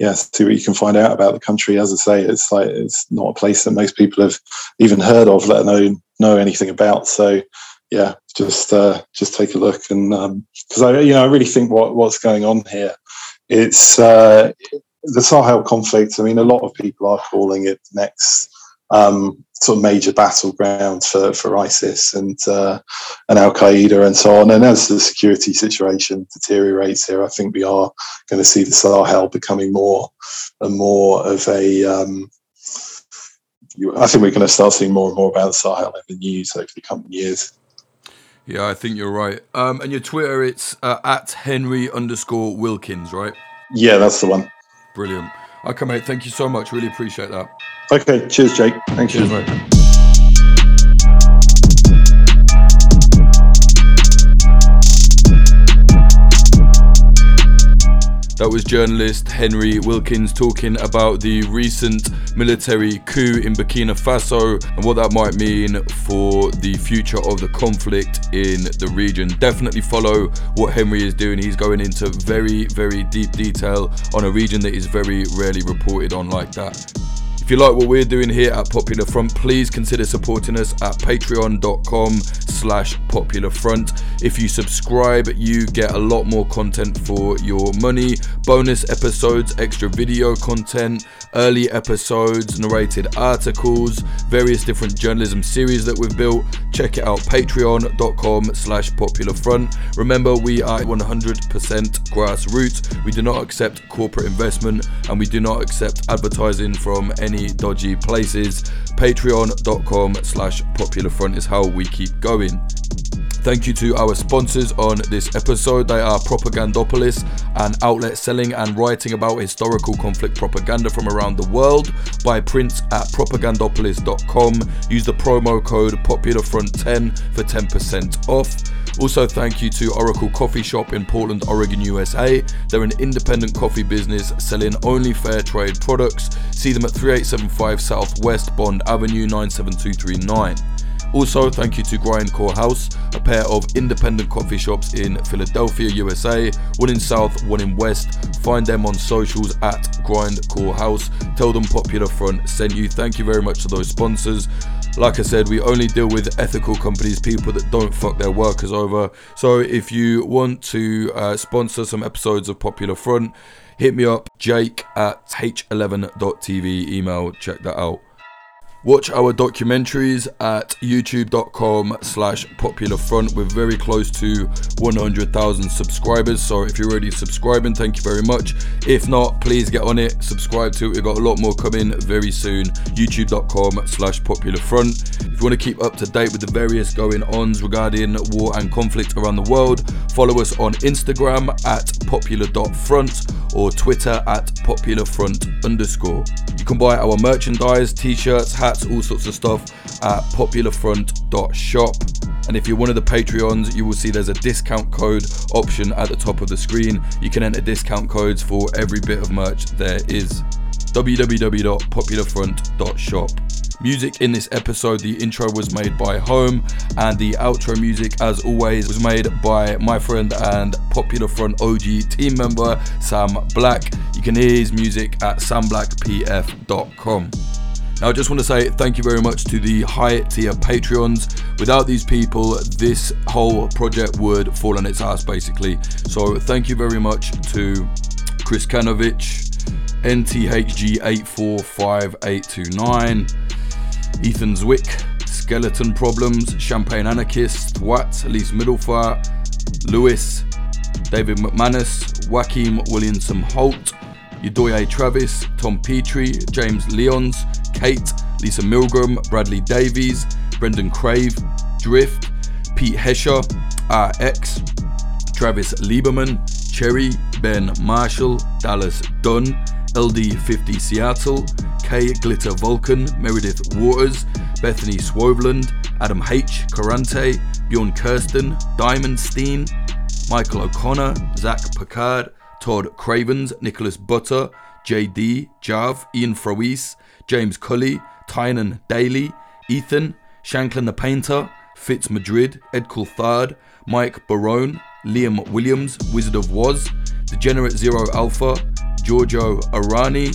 yeah, see what you can find out about the country. As I say, it's like it's not a place that most people have even heard of, let alone know anything about. So yeah, just uh, just take a look, and because um, I you know I really think what what's going on here it's uh, the Sahel conflict. I mean, a lot of people are calling it the next um, sort of major battleground for, for ISIS and uh, and Al Qaeda and so on. And as the security situation deteriorates here, I think we are going to see the Sahel becoming more and more of a. Um, I think we're going to start seeing more and more about the Sahel in the news over the coming years. Yeah, I think you're right. Um, and your Twitter, it's uh, at Henry underscore Wilkins, right? Yeah, that's the one. Brilliant. Okay, mate. Thank you so much. Really appreciate that. Okay. Cheers, Jake. Thank cheers, you. Mate. That was journalist Henry Wilkins talking about the recent military coup in Burkina Faso and what that might mean for the future of the conflict in the region. Definitely follow what Henry is doing. He's going into very, very deep detail on a region that is very rarely reported on like that. If you like what we're doing here at Popular Front, please consider supporting us at patreon.com slash popular front. If you subscribe, you get a lot more content for your money, bonus episodes, extra video content, early episodes, narrated articles, various different journalism series that we've built. Check it out, patreon.com slash popular front. Remember, we are 100% grassroots. We do not accept corporate investment and we do not accept advertising from any any dodgy places. Patreon.com slash popular front is how we keep going. Thank you to our sponsors on this episode. They are Propagandopolis, an outlet selling and writing about historical conflict propaganda from around the world. Buy prints at propagandopolis.com. Use the promo code PopularFront10 for 10% off. Also, thank you to Oracle Coffee Shop in Portland, Oregon, USA. They're an independent coffee business selling only fair trade products. See them at 3875 Southwest Bond Avenue 97239. Also, thank you to Grindcore House, a pair of independent coffee shops in Philadelphia, USA, one in South, one in West. Find them on socials at Grindcore House. Tell them Popular Front sent you. Thank you very much to those sponsors. Like I said, we only deal with ethical companies, people that don't fuck their workers over. So if you want to uh, sponsor some episodes of Popular Front, hit me up, jake at h11.tv. Email, check that out. Watch our documentaries at youtube.com slash popular front. We're very close to 100,000 subscribers. So if you're already subscribing, thank you very much. If not, please get on it, subscribe to it. We've got a lot more coming very soon. youtube.com slash popular front. If you want to keep up to date with the various going ons regarding war and conflict around the world, follow us on Instagram at popular.front or Twitter at popularfront underscore. You can buy our merchandise, t-shirts, hats, all sorts of stuff at popularfront.shop. And if you're one of the Patreons, you will see there's a discount code option at the top of the screen. You can enter discount codes for every bit of merch there is. www.popularfront.shop. Music in this episode, the intro was made by Home, and the outro music, as always, was made by my friend and Popular Front OG team member, Sam Black. You can hear his music at samblackpf.com. Now, I just want to say thank you very much to the high tier Patreons. Without these people, this whole project would fall on its ass, basically. So, thank you very much to Chris Kanovich, NTHG845829, Ethan Zwick, Skeleton Problems, Champagne Anarchist, Watt, Elise Middlefart, Lewis, David McManus, Joaquim Williamson Holt, Udoye Travis, Tom Petrie, James Leons, Kate, Lisa Milgram, Bradley Davies, Brendan Crave, Drift, Pete Hesher, RX, Travis Lieberman, Cherry, Ben Marshall, Dallas Dunn, LD50 Seattle, K Glitter Vulcan, Meredith Waters, Bethany Swoveland, Adam H. Carante, Bjorn Kirsten, Diamond Steen, Michael O'Connor, Zach Picard, Todd Cravens, Nicholas Butter, JD, Jav, Ian Froese, James Cully, Tynan Daly, Ethan, Shanklin the Painter, Fitz Madrid, Ed Coulthard, Mike Barone, Liam Williams, Wizard of Woz, Degenerate Zero Alpha, Giorgio Arani,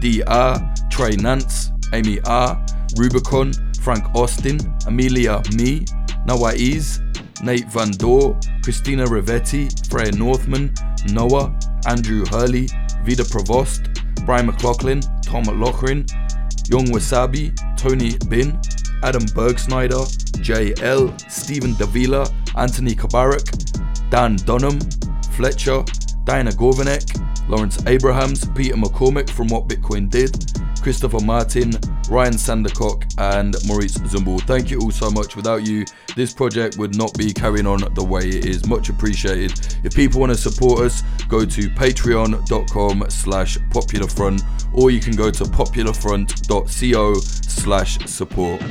DR, Trey Nance, Amy R, Rubicon, Frank Austin, Amelia Me, Nawaiz, Nate Van Dor, Christina Rivetti, Freya Northman, Noah, Andrew Hurley, Vida Provost, Brian McLaughlin, Tom Lochrin, Young Wasabi, Tony Bin, Adam Bergsnyder, JL, Stephen Davila, Anthony Kabarak, Dan Dunham, Fletcher, Diana Gorvanek, Lawrence Abrahams, Peter McCormick from What Bitcoin Did, Christopher Martin, Ryan Sandercock, and Maurice Zumbul. Thank you all so much. Without you, this project would not be carrying on the way it is. Much appreciated. If people want to support us, go to patreon.com slash popularfront or you can go to popularfront.co slash support.